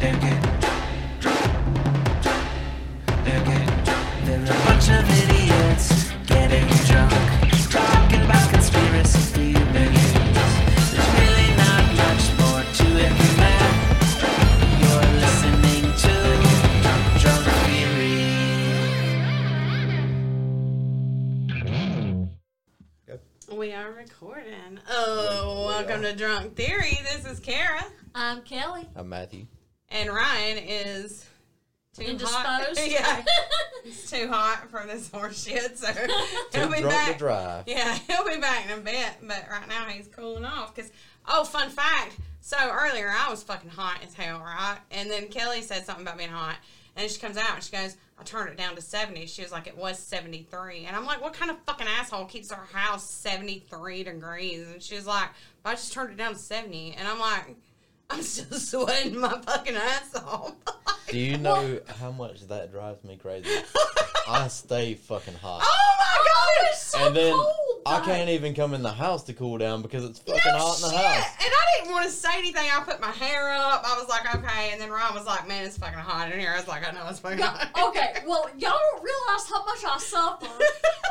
They're getting drunk, drunk, drunk. They're getting drunk. They're a bunch of idiots getting drunk, talking about conspiracy theories. There's really not much more to it. You're listening to Drunk Theory. We are recording. Oh, welcome to Drunk Theory. This is Kara, I'm Kelly. I'm Matthew. And Ryan is too hot. Yeah, it's too hot for this horse shit. So Too he'll be drunk back. to drive. Yeah, he'll be back in a bit, but right now he's cooling off. Cause oh, fun fact. So earlier I was fucking hot as hell, right? And then Kelly said something about being hot, and she comes out and she goes, "I turned it down to 70." She was like, "It was 73," and I'm like, "What kind of fucking asshole keeps our house 73 degrees?" And she was like, "I just turned it down to 70," and I'm like. I'm still sweating my fucking ass off. Do you know how much that drives me crazy? I stay fucking hot. Oh my god! it's so and then cold. I can't even come in the house to cool down because it's fucking No hot in the shit. house. And I didn't want to say anything. I put my hair up. I was like, okay. And then Ron was like, man, it's fucking hot in here. I was like, I know it's fucking hot. Okay, well, y'all don't realize how much I suffer.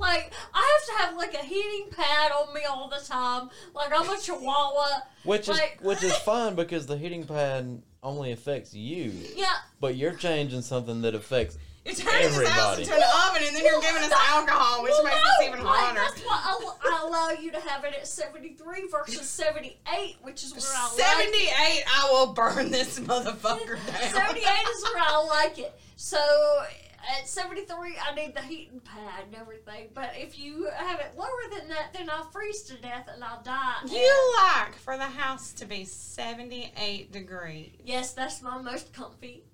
Like, I have to have like a heating pad on me all the time. Like, I'm a chihuahua. Which is Like- which is fine because the heating pad only affects you. Yeah, But you're changing something that affects You're turning this house into an oven, and then you're giving us alcohol, which well, makes no, us even like, hotter. That's why I, I allow you to have it at 73 versus 78, which is where I like 78, I will burn this motherfucker down. 78 is where I like it. So at 73, I need the heating pad and everything. But if you have it lower than that, then I'll freeze to death and I'll die. You like for the house to be 78 degrees. Yes, that's my most comfy.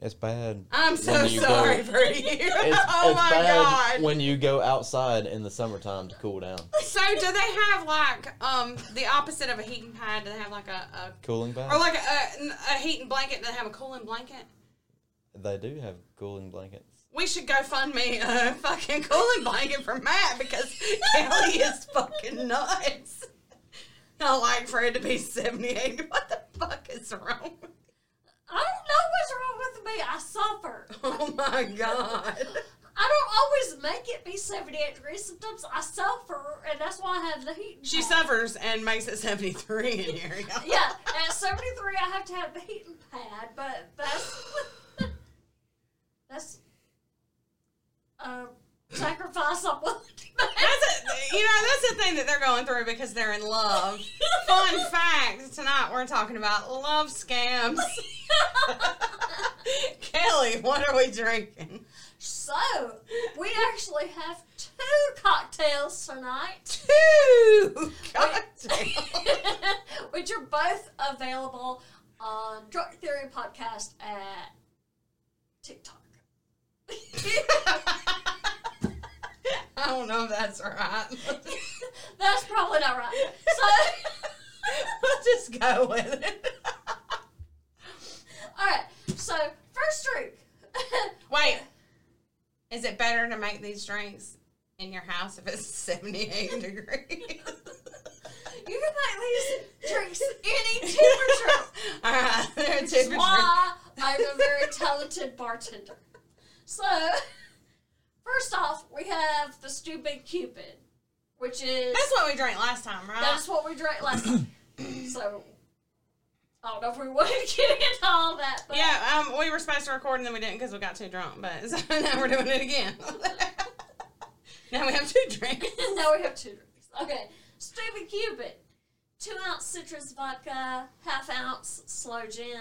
it's bad. I'm so When you go- sorry for you. It's, oh it's my bad god. when you go outside in the summertime to cool down. So do they have like um the opposite of a heating pad? Do they have like a, a Cooling pad? or like a, a, a heating blanket? Do they have a cooling blanket? they do have cooling blankets. We should go fund me a fucking cooling blanket for Matt because Kelly is fucking nuts. I like for it to be 78. What the fuck is wrong? I don't know what's wrong with me. I suffer. Oh my god. I don't always make it be 78 degrees. Sometimes I suffer, and that's why I have the heat. She suffers and makes it 73 in here. Yeah, at 73, I have to have the heating pad, but that's. that's. A sacrifice I'm willing to make. That's a, you know that's the thing that they're going through because they're in love. Fun fact: tonight we're talking about love scams. Kelly, what are we drinking? So, we actually have two cocktails tonight, Two cocktails. which are both available on Drunk Theory Podcast at TikTok. I don't know if that's right. That's probably not right. So, we'll just go with it. alright, so first drink. Wait, is it better to make these drinks in your house if it's seventy-eight degrees? You can make these drinks any temperature. All right, they're Which is temperature. why I'm a very talented bartender. So, first off, we have the Stupid Cupid, which is That's what we drank last time, right? that's what we drank last time. so, I don't know if we want to get into all that, but yeah, um, we were supposed to record and then we didn't because we got too drunk. But so now we're doing it again. now we have two drinks. now we have two drinks. Okay, Stupid Cupid, two ounce citrus vodka, half ounce slow gin,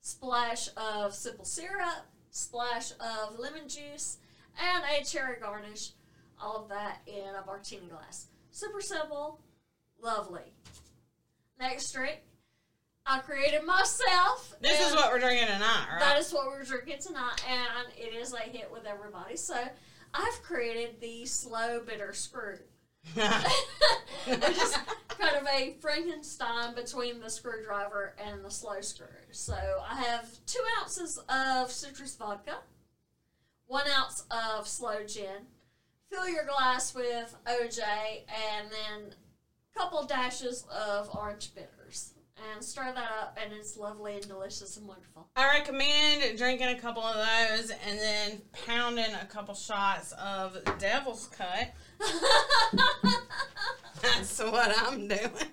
splash of simple syrup, splash of lemon juice, and a cherry garnish. All of that in a martini glass. Super simple, lovely. Next drink, I created myself. This is what we're drinking tonight, right? That is what we're drinking tonight, and it is a hit with everybody. So I've created the slow bitter screw. is kind of a Frankenstein between the screwdriver and the slow screw. So I have two ounces of citrus vodka, one ounce of slow gin. Fill your glass with OJ, and then a couple dashes of orange bitters. and stir that up, and it's lovely and delicious and wonderful. I recommend drinking a couple of those and then pounding a couple shots of Devil's Cut. That's what I'm doing.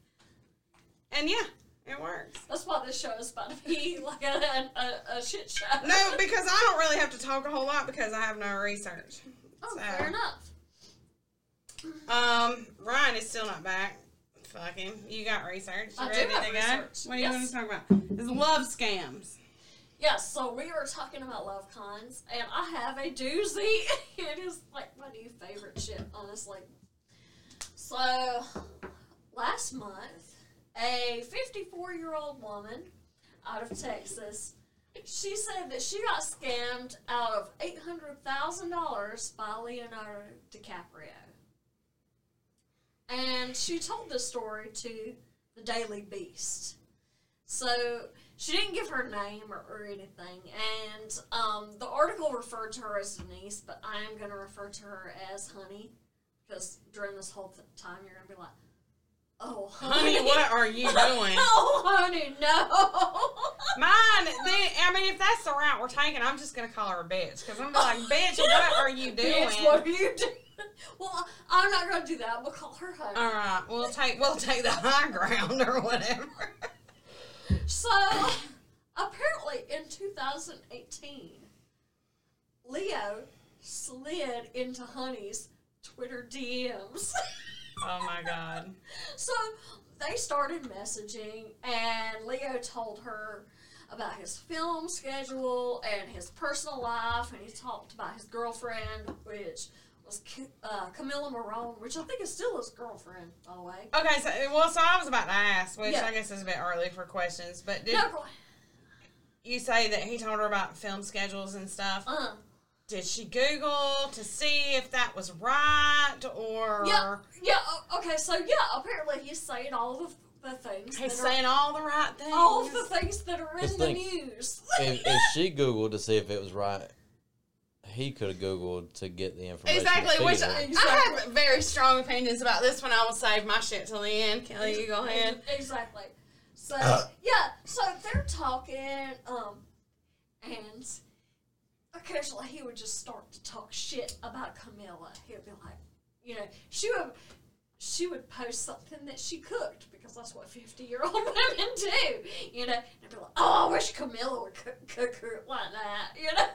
and yeah, it works. That's why this show is about to be like a, a, a shit show. No, because I don't really have to talk a whole lot because I have no research. Oh, So- fair enough. Um, Ryan is still not back. Fuck him. You got research. You I do have to go? research. What do you Yes. want to talk about? It's love scams. Yes, so we were talking about love cons, and I have a doozy. it is like my new favorite shit, honestly. So, last month, a 54 year old woman out of Texas, she said that she got scammed out of $800,000 by Leonardo DiCaprio. And she told this story to the Daily Beast. So, she didn't give her name or, or anything, and um, the article referred to her as Denise, but I am going to refer to her as Honey, because during this whole th- time you're going to be like, "Oh, honey, Honey, what are you doing? oh, honey, no." Mine, then, I mean, if that's the route we're taking, I'm just gonna call her a bitch because I'm like, bitch, what are you doing? Bitch, what are you doing? Well, I'm not going to do that. We'll call her Honey. All right, we'll take we'll take the high ground or whatever. So, apparently in 2018, Leo slid into Honey's Twitter DMs. Oh my god. so, they started messaging, and Leo told her about his film schedule and his personal life, and he talked about his girlfriend, which was uh, Camila Morrone, which I think is still his girlfriend, by the way. Okay, so well, so I was about to ask, which Yeah. I guess is a bit early for questions, but did No, you say that he told her about film schedules and stuff? uh, Did she Google to see if that was right or Yeah, yeah. Okay, so yeah, apparently he's saying all the, the things. he's that are- saying all the right things? all of the things that are in Just the think- news. if, if she googled to see if it was right, he could have googled to get the information. Exactly, which her. I, I have very strong opinions about this one. I will save my shit till the end. Kelly, you go ahead. Exactly. So Uh. yeah, so they're talking, um, and occasionally he would just start to talk shit about Camila. He would be like, you know, she would. She would post something that she cooked because that's what fifty-year-old women do, you know. And I'd be like, "Oh, I wish Camila would cook, cook her like that," you know.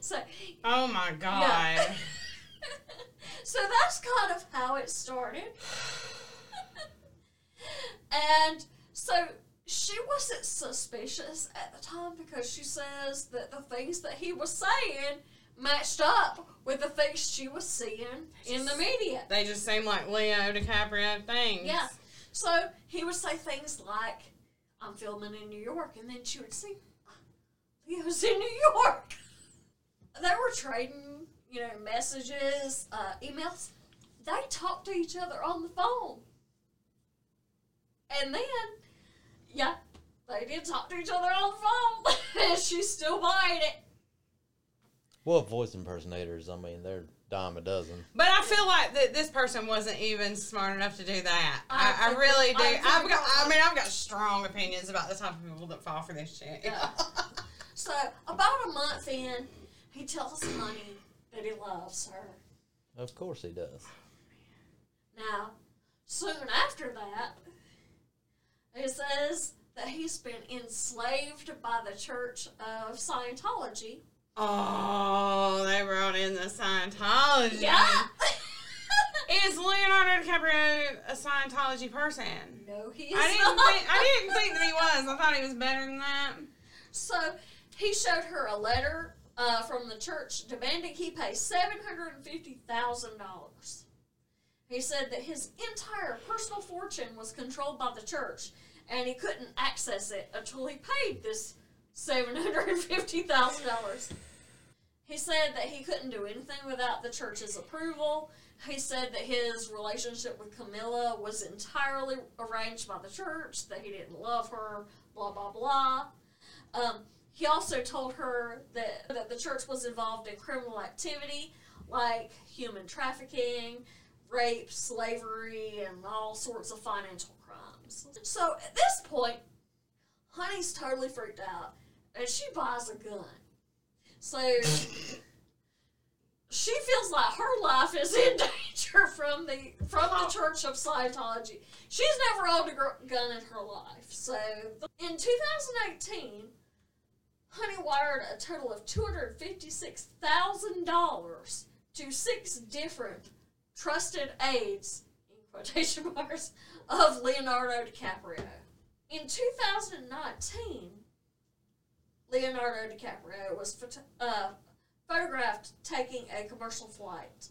So Oh my god. so that's kind of how it started. and so she wasn't suspicious at the time because she says that the things that he was saying matched up with the things she was seeing in the media. They just seem like Leo DiCaprio things. Yeah. So he would say things like, I'm filming in New York, and then she would see, Leo's in New York. They were trading, you know, messages, uh, emails. They talked to each other on the phone. And then, yeah, they did talk to each other on the phone. and she's still buying it. Well, voice impersonators, I mean, they're dime a dozen. But I feel like that this person wasn't even smart enough to do that. I I, I, really do. I, I've got. I mean, I've got strong opinions about the type of people that fall for this shit. Yeah. So, about a month in, he tells Honey that he loves her. Of course he does. Now, soon after that, it says that he's been enslaved by the Church of Scientology. oh, they brought in the Scientology. Yeah. Is Leonardo DiCaprio a Scientology person? no, he's I didn't not. think. I didn't think that he was. I thought he was better than that. So he showed her a letter uh, from the church demanding he pay seven hundred and fifty thousand dollars. He said that his entire personal fortune was controlled by the church, and he couldn't access it until he paid this seven hundred and fifty thousand dollars. He said that he couldn't do anything without the church's approval. He said that his relationship with Camila was entirely arranged by the church, that he didn't love her, blah, blah, blah. Um, he also told her that, that the church was involved in criminal activity like human trafficking, rape, slavery, and all sorts of financial crimes. So at this point, Honey's totally freaked out, and she buys a gun. So she feels like her life is in danger from the from the Church of Scientology. She's never owned a gr- gun in her life. So in 2018, Honey wired a total of $256,000 to six different trusted aides, in quotation marks, of Leonardo DiCaprio. In 2019, Leonardo DiCaprio was photo- uh, photographed taking a commercial flight.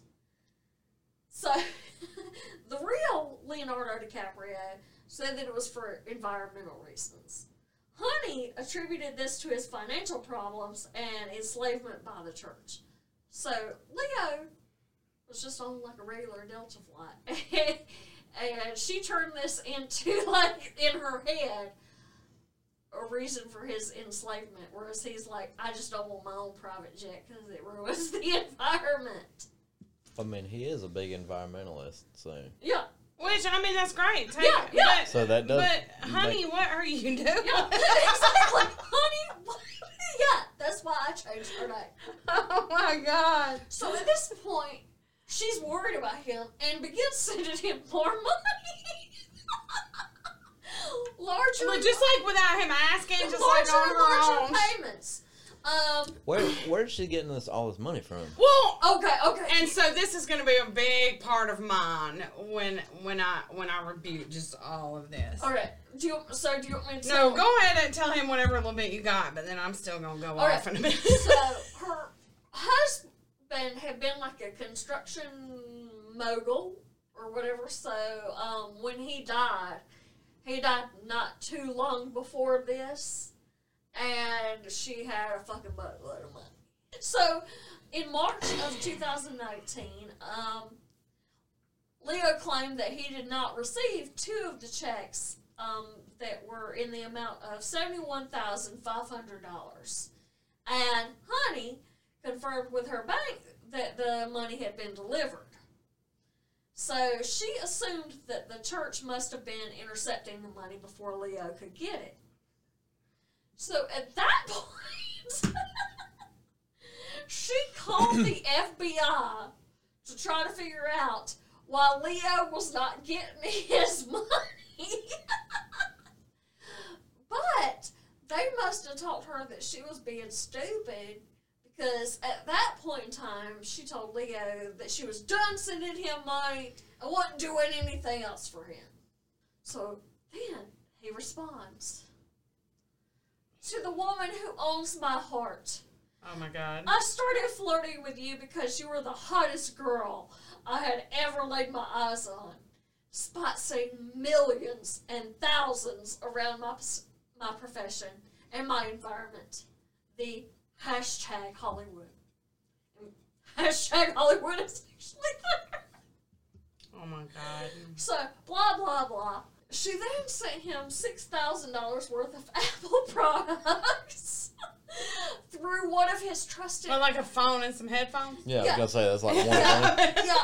So, the real Leonardo DiCaprio said that it was for environmental reasons. Honey attributed this to his financial problems and enslavement by the church. So, Leo was just on like a regular Delta flight. and she turned this into, like, in her head, a reason for his enslavement. Whereas he's like, I just don't want my own private jet because it ruins the environment. I mean, he is a big environmentalist, so Yeah, Which I mean, that's great. Take Yeah, it. yeah. But, So that does But honey, what are you doing? yeah, exactly. Honey, what? yeah, that's why I changed her name. oh my god. So at this point, she's worried about him and begins sending him more money. larger, Well, just like without him asking, just like on her larger own. payments. Um. where where's she getting this all this money from? Well, Okay. Okay. and so this is going to be a big part of mine when when I when I rebuke just all of this. all right. Do you? So do you want me to? No, tell- go ahead and tell him whatever little bit you got, but then I'm still gonna go All off right. in a minute. so her husband had been like a construction mogul or whatever. So um, when he died, he died not too long before this, and she had a fucking buttload of money. So in March of 2019, um, Leo claimed that he did not receive two of the checks um, that were in the amount of seventy-one thousand five hundred dollars. And Honey confirmed with her bank that the money had been delivered. So she assumed that the church must have been intercepting the money before Leo could get it. So at that point, she called the FBI to try to figure out why Leo was not getting his money. but they must have told her that she was being stupid because at that point in time, she told Leo that she was done sending him money and wasn't doing anything else for him. So then he responds To the woman who owns my heart, oh my god. I started flirting with you because you were the hottest girl I had ever laid my eyes on, despite seeing millions and thousands around my, my profession and my environment. The hashtag Hollywood. And hashtag Hollywood is actually there. Oh my god. So, blah, blah, blah. She then sent him $6,000 worth of Apple products through one of his trusted But like a phone and some headphones. Yeah, I was gonna say that's like one thing. yeah,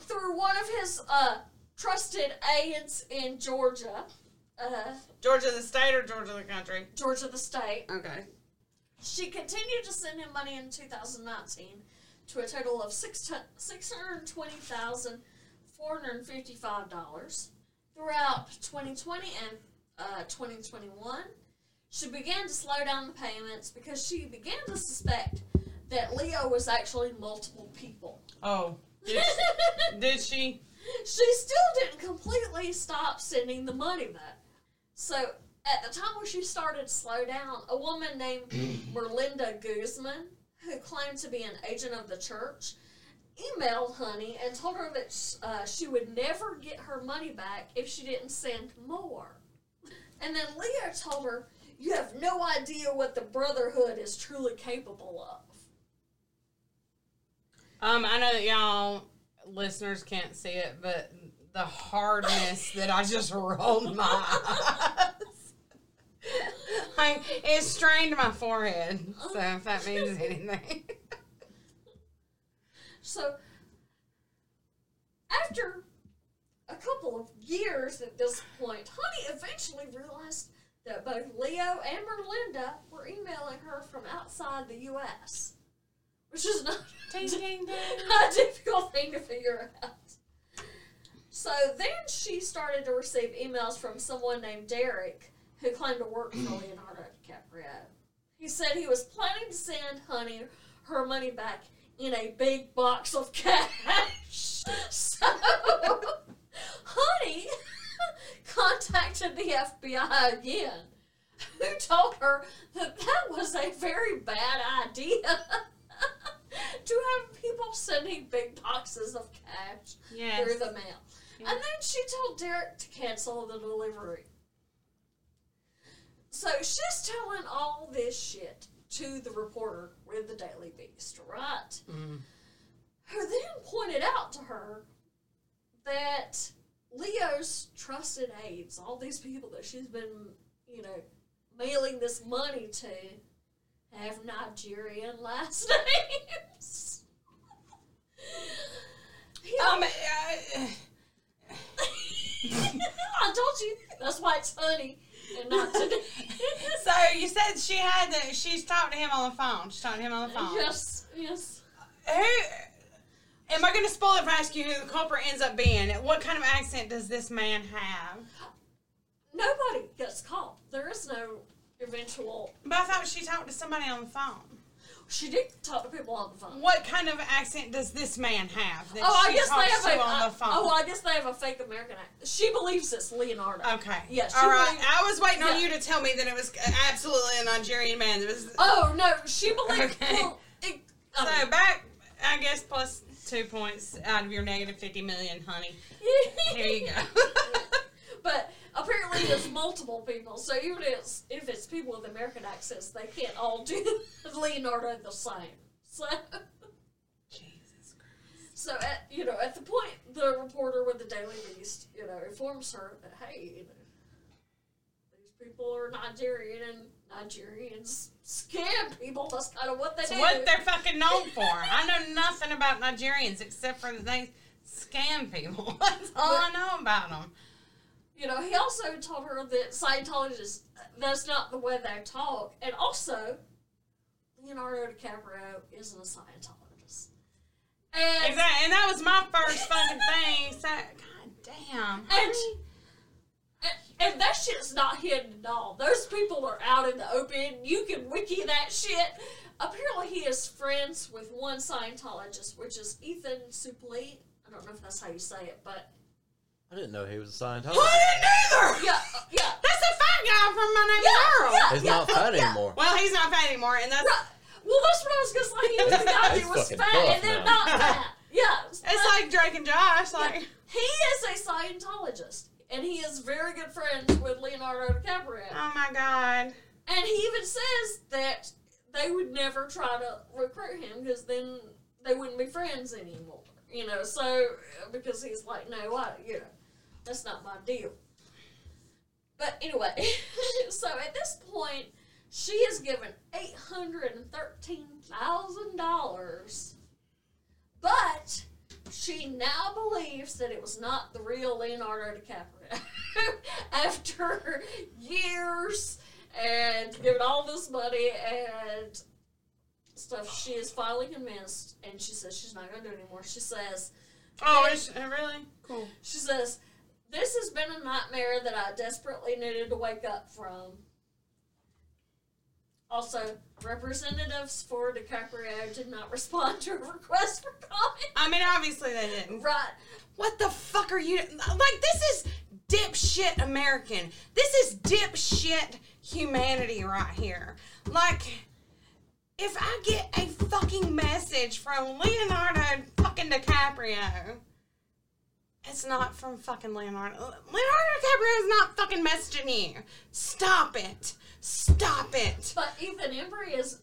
through one of his uh, trusted aides in Georgia, uh, Georgia the state or Georgia the country? Georgia the state. Okay. She continued to send him money in 2019 to a total of six $620,455 throughout 2020 and uh, 2021. She began to slow down the payments because she began to suspect that Leo was actually multiple people. Oh. Did she? did she? she still didn't completely stop sending the money though. So at the time when she started to slow down, a woman named Merlinda Guzman, who claimed to be an agent of the church, emailed Honey and told her that uh, she would never get her money back if she didn't send more. And then Leo told her, "You have no idea what the Brotherhood is truly capable of." Um, I know that y'all listeners can't see it, but the hardness that I just rolled my eyes. like, it strained my forehead. Oh. So if that means anything. So, after a couple of years at this point, Honey eventually realized that both Leo and Merlinda were emailing her from outside the U.S., which is not Ding, ding, ding. a difficult thing to figure out. So then she started to receive emails from someone named Derek who claimed to work for mm-hmm. Leonardo DiCaprio. He said he was planning to send Honey her money back in a big box of cash. So Honey contacted the FBI again, who told her that that was a very bad idea to have people sending big boxes of cash Yes. through the mail. And then she told Derek to cancel the delivery. So she's telling all this shit to the reporter with the Daily Beast, right? Mm. Who then pointed out to her that Leo's trusted aides, all these people that she's been, you know, mailing this money to, have Nigerian last names. Um, uh, I told you that's why it's and not today. so you said she had the, she's talked to him on the phone. She's talking to him on the phone. yes, yes. Who? Am I going to spoil it if I ask you who the culprit ends up being? What kind of accent does this man have? Nobody gets caught. There is no eventual. But I thought she talked to somebody on the phone. She did talk to people on the phone. What kind of accent does this man have that Oh, I she guess they have a. on uh, the phone? oh, I guess they have a fake American accent. She believes it's Leonardo. Okay. Yeah, All right. believes- I was waiting on you to tell me that it was absolutely a Nigerian man. It was, Oh no, she believes. Okay. Well, it, so mean- back, I guess, plus two points out of your negative 50 million, honey. Here you go. but apparently it's multiple people, so even if it's, if it's people with American accents, they can't all do Leonardo the same. So, Jesus Christ. so at you know at the point the reporter with the Daily Beast you know informs her that hey you know these people are Nigerian and Nigerians scam people. That's kind of what they It's do. what they're fucking known for. I know nothing about Nigerians except for they scam people. That's all I know about them. You know, he also told her that Scientologists, that's not the way they talk. And also, Leonardo DiCaprio isn't a Scientologist. And, Exactly. And that was my first fucking thing. So, God damn. and, and, and that shit's not hidden at all. Those people are out in the open. You can wiki that shit. Apparently, he is friends with one Scientologist, which is Ethan Suplee. I don't know if that's how you say it, but I didn't know he was a Scientologist. I didn't either. yeah, uh, yeah. That's the fat guy from My Name Yeah, is Earl. yeah. He's not fat yeah. anymore. Well, he's not fat anymore, and that's Right. Well, that's what I was gonna say. He was the guy He's that was fat, and they're now. not fat. Yeah, it's like Drake and Josh. Like, he is a Scientologist, and he is very good friends with Leonardo DiCaprio. oh my god. And he even says that they would never try to recruit him because then they wouldn't be friends anymore. You know, so because he's like, no, I, you know, that's not my deal. But anyway, so at this point, she is given eight hundred and thirteen thousand dollars, but she now believes that it was not the real Leonardo DiCaprio. After years and given all this money and stuff, she is finally convinced, and she says she's not going to do it anymore. She says, Oh, is uh, really cool. she says, this has been a nightmare that I desperately needed to wake up from. Also, representatives for DiCaprio did not respond to a request for comment. I mean, obviously they didn't. Right. What the fuck are you like? This is dipshit American. This is dipshit humanity right here. Like, if I get a fucking message from Leonardo fucking DiCaprio, it's not from fucking Leonardo. Leonardo DiCaprio is not fucking messaging you. Stop it. Stop it. But Ethan Embry is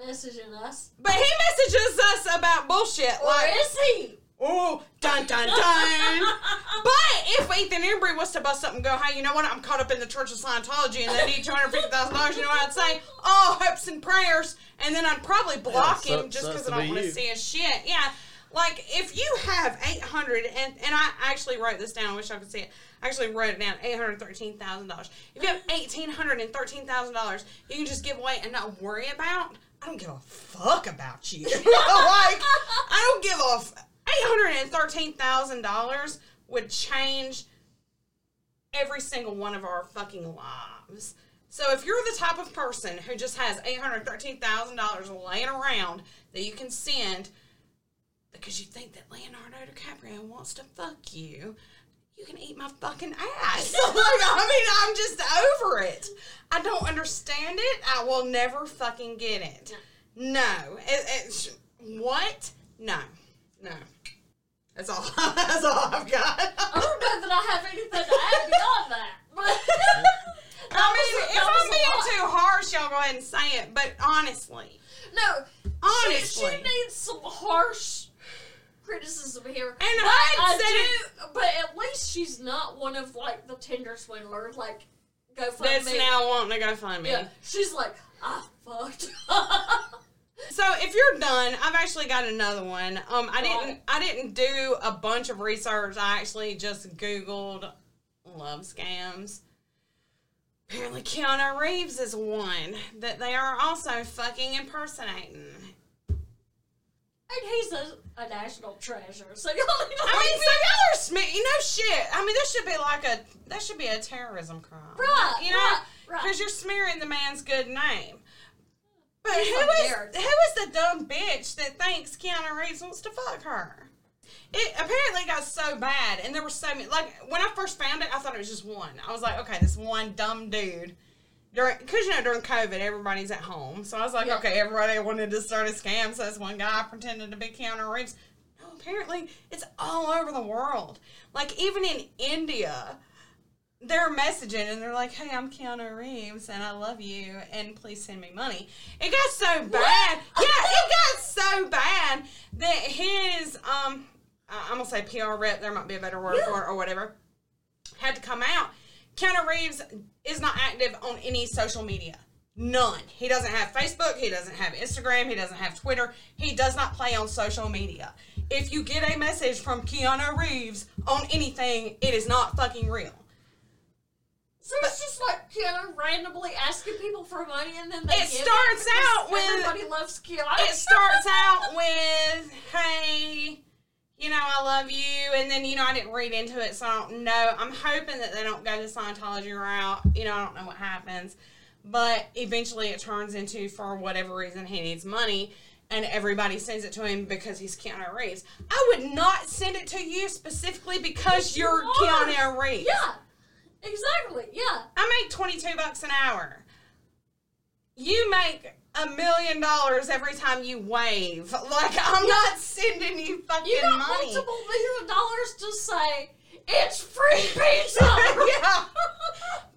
messaging us. But he messages us about bullshit. Or Like, is he? Oh, dun dun dun. but if Ethan Embry was to bust up and go, hey, you know what? I'm caught up in the Church of Scientology and they need $250,000, you know what I'd say? Oh, hopes and prayers. And then I'd probably block Yeah, him su- just because to I don't want to see his shit. Yeah. Like, if you have 800, and, and I actually wrote this down, I wish I could see it. I actually wrote it down. Eight hundred thirteen thousand dollars. If you have eighteen hundred and thirteen thousand dollars, you can just give away and not worry about. I don't give a fuck about you. like I don't give a. F- Eight hundred and thirteen thousand dollars would change every single one of our fucking lives. So if you're the type of person who just has eight hundred thirteen thousand dollars laying around that you can send because you think that Leonardo DiCaprio wants to fuck you, you can eat my fucking ass. like, I mean, I'm just over it. I don't understand it. I will never fucking get it. No. It, it's what? No. No. That's all. That's all I've got. I don't know that I have anything to add beyond that. But I mean, that if was I'm being too harsh, y'all go ahead and say it. But honestly, no, honestly, she, she needs some harsh criticism here. And but I do, but at least she's not one of like the Tinder swindlers. Like, go find that's me. now wanting to go find me. yeah, she's like, I fucked. So if you're done, I've actually got another one. Um, I Right. didn't. I didn't do a bunch of research. I actually just Googled love scams. Apparently, Keanu Reeves is one that they are also fucking impersonating. And he's a, a national treasure. So y'all need to I mean, so y'all are smi- you know shit. I mean, this should be like a that should be a terrorism crime, Right, You know, right, right. because you're smearing the man's good name. But who is who is the dumb bitch that thinks Keanu Reeves wants to fuck her? It apparently got so bad, and there were so many. Like when I first found it, I thought it was just one. I was like, okay, this one dumb dude. During, cause you know during COVID everybody's at home, so I was like, Yeah. okay, everybody wanted to start a scam. So this one guy pretended to be Keanu Reeves. No, apparently it's all over the world. Like even in India, they're messaging and they're like, "Hey, I'm Keanu Reeves and I love you and please send me money." It got so bad. Yeah, it got so bad that his um I'm gonna say PR rep. There might be a better word Yeah. for it or whatever. Had to come out. Keanu Reeves is not active on any social media. None. He doesn't have Facebook. He doesn't have Instagram. He doesn't have Twitter. He does not play on social media. If you get a message from Keanu Reeves on anything, it is not fucking real. So it's just like Keanu randomly asking people for money and then they It starts because out with- everybody loves Keanu. it starts out with, "Hey, you know, I love you," and then you know, I didn't read into it, so I don't know. I'm hoping that they don't go the Scientology route. You know, I don't know what happens, but eventually it turns into, for whatever reason, he needs money. And everybody sends it to him because he's Keanu Reeves. I would not send it to you specifically because You you're are. Keanu Reeves. Yeah, exactly. Yeah. I make 22 bucks an hour. You make a million dollars every time you wave. Like, I'm not sending you fucking money. You got money. multiple million dollars to say it's free pizza. yeah.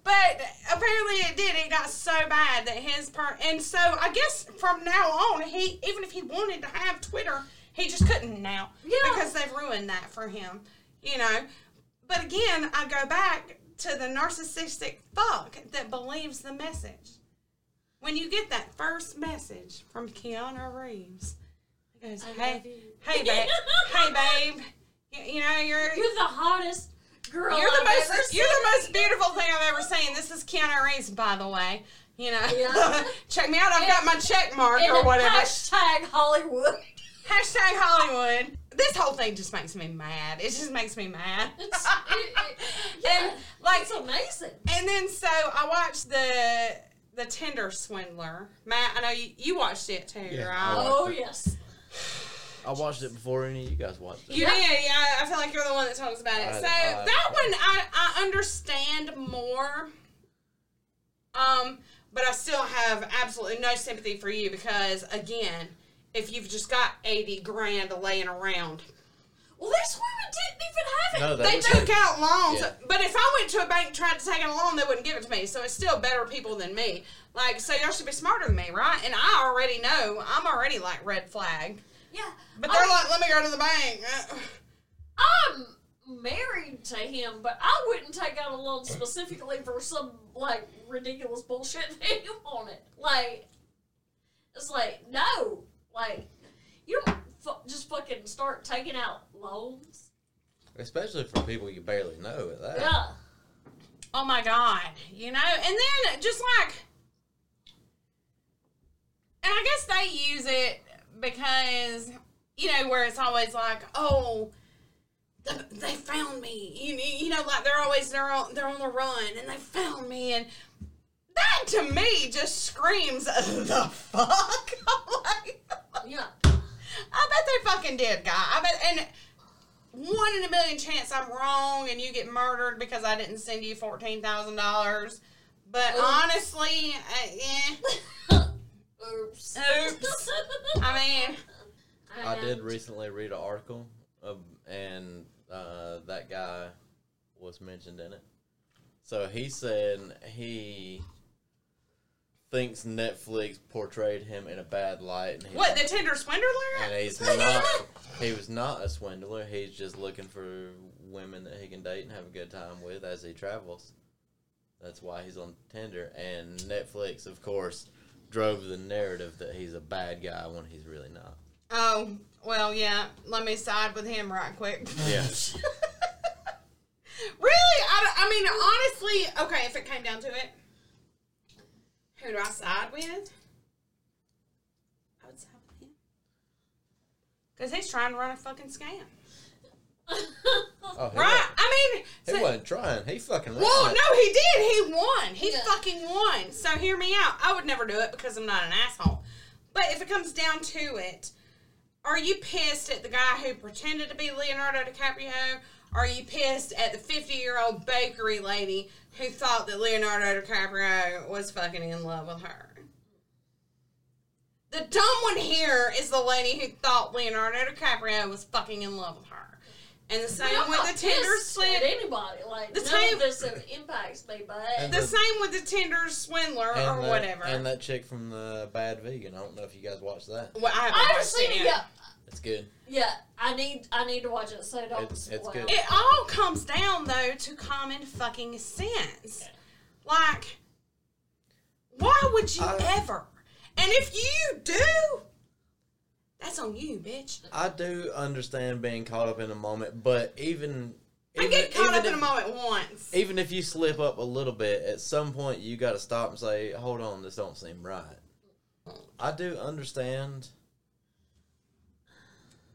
But apparently it did. It got so bad that his per and so I guess from now on he even if he wanted to have Twitter, he just couldn't now. Yeah. Because they've ruined that for him. You know. But again, I go back to the narcissistic fuck that believes the message. When you get that first message from Keanu Reeves, he goes, Hey, hey babe, hey babe. You, you know, you're You're the hottest girl. you're the I've most you're the most beautiful thing I've ever seen. This is Keanu Reeves, by the way. You know, Yeah. check me out. I've got my check mark And or whatever. Hashtag Hollywood. Hashtag Hollywood. This whole thing just makes me mad. It just makes me mad. It's, it, it, yeah, and like, it's amazing. and then so I watched the the Tinder Swindler. Matt, I know you, you watched it too, Yeah, right? Oh it. yes. I watched it before any of you guys watched it. You Yeah. did, yeah. I feel like you're the one that talks about it. I- so I- that one, I, I understand more. Um, but I still have absolutely no sympathy for you because, again, if you've just got eighty grand laying around, Well, this woman didn't even have it. No, that they was took out loans. Yeah. But if I went to a bank and tried to take out a loan, they wouldn't give it to me. So it's still better people than me. Like, so y'all should be smarter than me, right? And I already know. I'm already like red flag. yeah, But they're mean, like, let me go to the bank. Uh, I'm married to him, but I wouldn't take out a loan specifically for some like ridiculous bullshit thing on it. Like, it's like no, like you don't fu- just fucking start taking out loans. Especially for people you barely know at that. Yeah. Oh my god, you know, and then just like, and I guess they use it because you know where it's always like, oh, they found me, you, you know, like they're always they're on they're on the run and they found me, and that to me just screams the fuck. I'm like, Yeah. I bet they fucking did, guy. I bet, and one in a million chance I'm wrong and you get murdered because I didn't send you fourteen thousand dollars. But Oops. honestly, uh, yeah. Oops. Oops. I mean, I did recently read an article, of, and uh, that guy was mentioned in it. So he said he thinks Netflix portrayed him in a bad light. And he's, what the Tinder swindler? And he's not. He was not a swindler. He's just looking for women that he can date and have a good time with as he travels. That's why he's on Tinder. And Netflix, of course, drove the narrative that he's a bad guy when he's really not. Oh, well, yeah. Let me side with him right quick. Yeah. really? I, I mean, honestly, okay, if it came down to it, who do I side with? I would side with him. Because he's trying to run a fucking scam. Oh, Right? wasn't- I mean, He so- wasn't trying. He fucking ran well, no, he did. He won. He Yeah. fucking won. So hear me out. I would never do it because I'm not an asshole. But if it comes down to it, are you pissed at the guy who pretended to be Leonardo DiCaprio? Are you pissed at the 50 year old bakery lady who thought that Leonardo DiCaprio was fucking in love with her? The dumb one here is the lady who thought Leonardo DiCaprio was fucking in love with her. And the same with the Tinder pissed swindler. anybody. Like The none same- of this impacts me, but The the- same with the Tinder swindler or that, whatever. And that chick from the Bad Vegan. I don't know if you guys watched that. well, I haven't I watched understand. it yet. Yeah, It's good. yeah. I need I need to watch it so don't. It's- it's spoil. good. It all comes down though to common fucking sense. Like, why would you I- ever? And if you do, that's on you, bitch. I do understand being caught up in a moment, but even I even, get caught even up if, in a moment once. Even if you slip up a little bit, at some point you got to stop and say, "Hold on, this don't seem right." I do understand.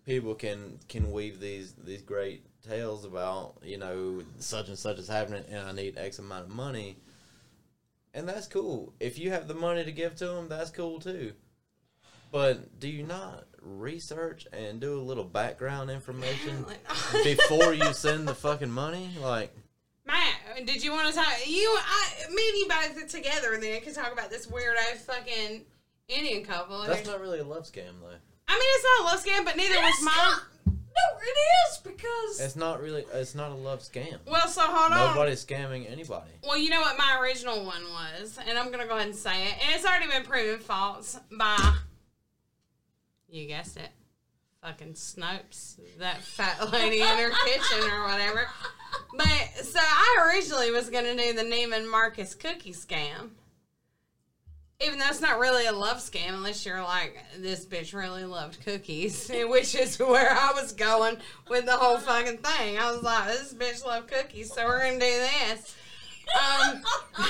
People can can weave these these great tales about you know such and such is happening, and I need X amount of money, and that's cool. If you have the money to give to them, that's cool too. But do you not research and do a little background information before you send the fucking money? Like, Matt, did you want to talk? You, I, me and you both together and then could talk about this weird weirdo fucking Indian couple. that's not really a love scam, though. I mean, it's not a love scam, but neither was mine. not- No, it is because It's not really. It's not a love scam. Well, so hold on. Nobody's scamming anybody. Well, you know what my original one was, and I'm gonna go ahead and say it, and it's already been proven false by you guessed it, fucking Snopes, that fat lady in her kitchen or whatever. But so I originally was gonna do the Neiman Marcus cookie scam. Even though it's not really a love scam, unless you're like, this bitch really loved cookies, which is where I was going with the whole fucking thing. I was like, this bitch loved cookies, so we're gonna do this. Um,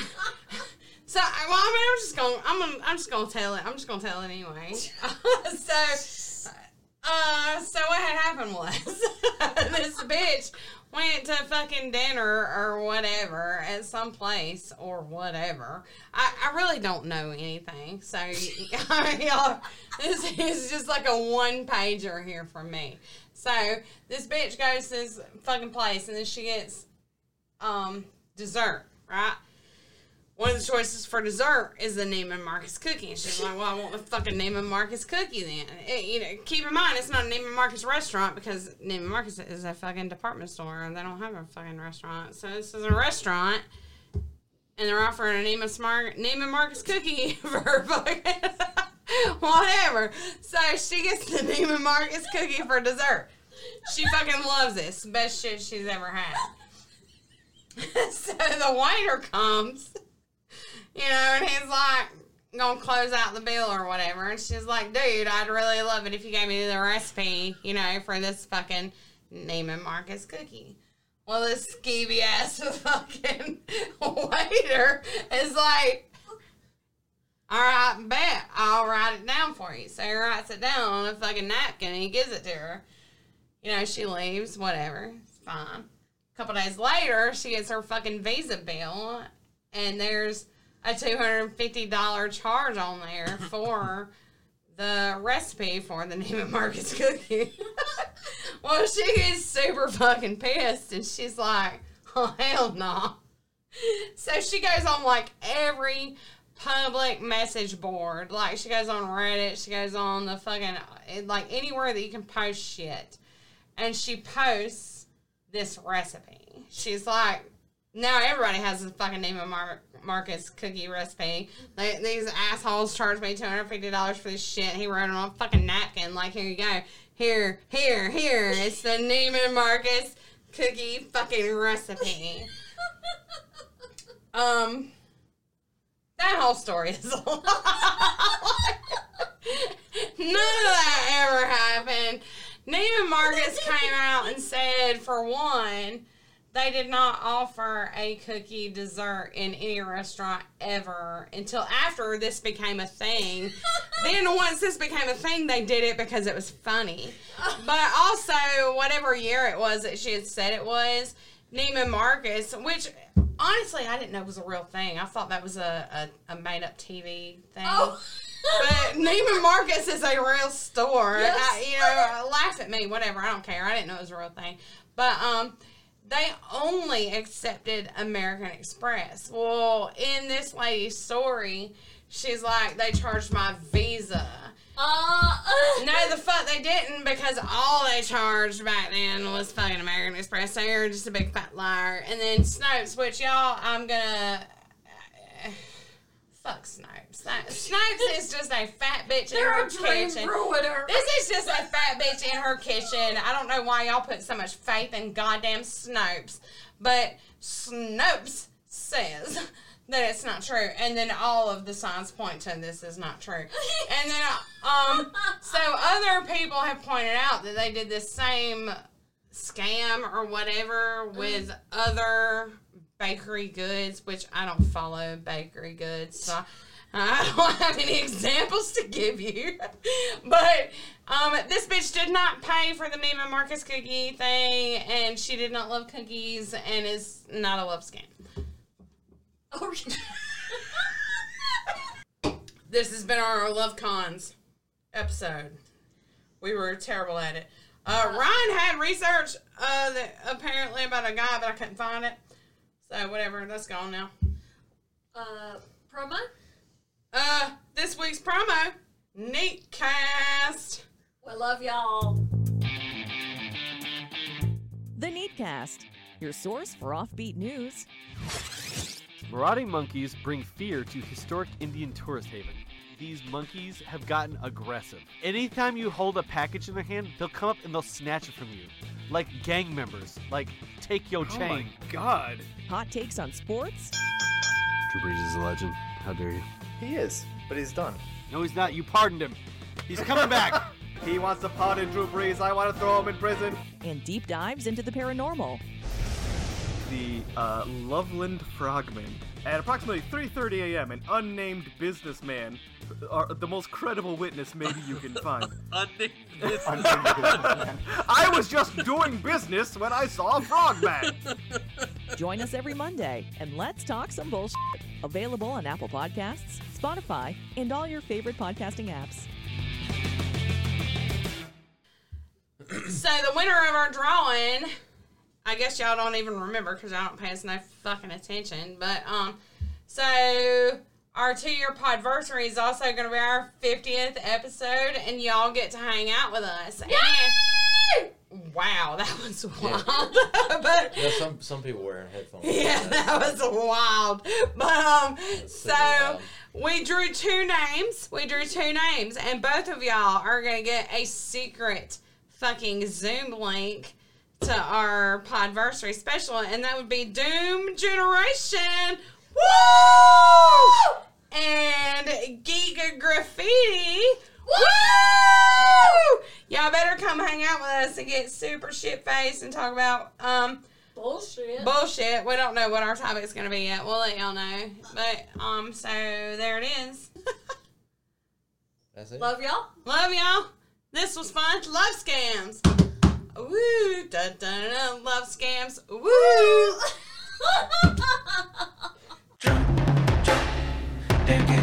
so, well, I mean, I'm just gonna, I'm gonna, I'm just gonna tell it. I'm just gonna tell it anyway. so, uh, so what had happened was this bitch went to fucking dinner or whatever at some place or whatever. I, I really don't know anything. So, y'all, this is just like a one pager here from me. So, this bitch goes to this fucking place and then she gets um, dessert, right? One of the choices for dessert is the Neiman Marcus cookie. And she's like, well, I want the fucking Neiman Marcus cookie then. It- eh, you know, keep in mind, it's not a Neiman Marcus restaurant because Neiman Marcus is a fucking department store and they don't have a fucking restaurant. So this is a restaurant and they're offering a name Neiman, Smart, Neiman Marcus cookie for fucking whatever. So she gets the Neiman Marcus cookie for dessert. She fucking loves this. Best shit she's ever had. so the waiter comes, you know, and he's like, gonna close out the bill or whatever. And she's like, dude, I'd really love it if you gave me the recipe, you know, for this fucking Neiman Marcus cookie. Well, this skeevy ass fucking waiter is like, all right, bet I'll write it down for you. So he writes it down on a fucking napkin and he gives it to her. You know, she leaves, whatever, it's fine. A couple days later, she gets her fucking visa bill, and there's a two hundred and fifty dollar charge on there for the recipe for the Neiman Marcus cookie. well, she is super fucking pissed, and she's like, "Oh hell no!" So she goes on like every public message board. Like she goes on Reddit, she goes on the fucking like anywhere that you can post shit, and she posts this recipe. She's like, now everybody has the fucking Neiman Mar- Marcus cookie recipe. They, these assholes charged me two hundred fifty dollars for this shit. He wrote it on a fucking napkin. Like, here you go. Here, here, here. It's the Neiman Marcus cookie fucking recipe. Um, that whole story is a lie. None of that ever happened. Neiman Marcus came out and said, for one, they did not offer a cookie dessert in any restaurant ever until after this became a thing. then once this became a thing, they did it because it was funny. But also, whatever year it was that she had said it was, Neiman Marcus, which honestly I didn't know was a real thing. I thought that was a, a, a made up TV thing. Oh. But Neiman Marcus is a real store. Yes. I, you know, laugh at me, whatever. I don't care. I didn't know it was a real thing. But um, they only accepted American Express. Well, in this lady's story, she's like, they charged my Visa. Uh, No, the fuck they didn't because all they charged back then was fucking American Express. So you're just a big fat liar. And then Snopes, which y'all, I'm gonna. Fuck Snopes. That, Snopes is just a fat bitch in they're her a dream kitchen. ruiner. This is just a fat bitch in her kitchen. I don't know why y'all put so much faith in goddamn Snopes, but Snopes says that it's not true, and then all of the signs point to this is not true. And then, um, so other people have pointed out that they did the same scam or whatever with other bakery goods, which I don't follow bakery goods, so I don't have any examples to give you. but um, this bitch did not pay for the Neiman Marcus cookie thing, and she did not love cookies, and is not a love scam. Oh, This has been our Love Cons episode. We were terrible at it. Uh, Ryan had research uh, that apparently about a guy, but I couldn't find it. So whatever, that's gone now. uh, promo? Uh, this week's promo, Neat Cast. We love y'all. The Neatcast, your source for offbeat news. Marauding monkeys bring fear to historic Indian tourist haven. These monkeys have gotten aggressive. Anytime you hold a package in their hand, they'll come up and they'll snatch it from you. Like gang members. Like, take your Oh my chain. god. Hot takes on sports, Drew Brees is a legend. How dare you? He is, but he's done. No, he's not. You pardoned him. He's coming back. He wants to pardon Drew Brees. I want to throw him in prison. and deep dives into the paranormal. The uh, Loveland Frogman. At approximately 3:30 a.m., an unnamed businessman, or the most credible witness maybe you can find. Unnamed businessman. I was just doing business when I saw a frogman. Join us every Monday and let's talk some bullshit. Available on Apple Podcasts, Spotify, and all your favorite podcasting apps. So the winner of our drawing, I guess y'all don't even remember because y'all don't pay us no fucking attention. But um, so our two-year podversary is also going to be our fiftieth episode, and y'all get to hang out with us. And, wow, that was wild. but Yeah, some some people wearing headphones. yeah, that was wild. But um, so wild. we drew two names. We drew two names, and both of y'all are gonna get a secret fucking Zoom link to our Podversary special, and that would be Doom Generation. Woo! And Giga Graffiti. Woo! Y'all better come come hang out with us and get super shit faced and talk about um Bullshit. bullshit. We don't know what our topic's gonna be yet. We'll let y'all know. But um, so there it is. That's it. Love y'all. Love y'all. This was fun. Love scams. Woo! Dun, dun, dun, love scams. Woo! They're getting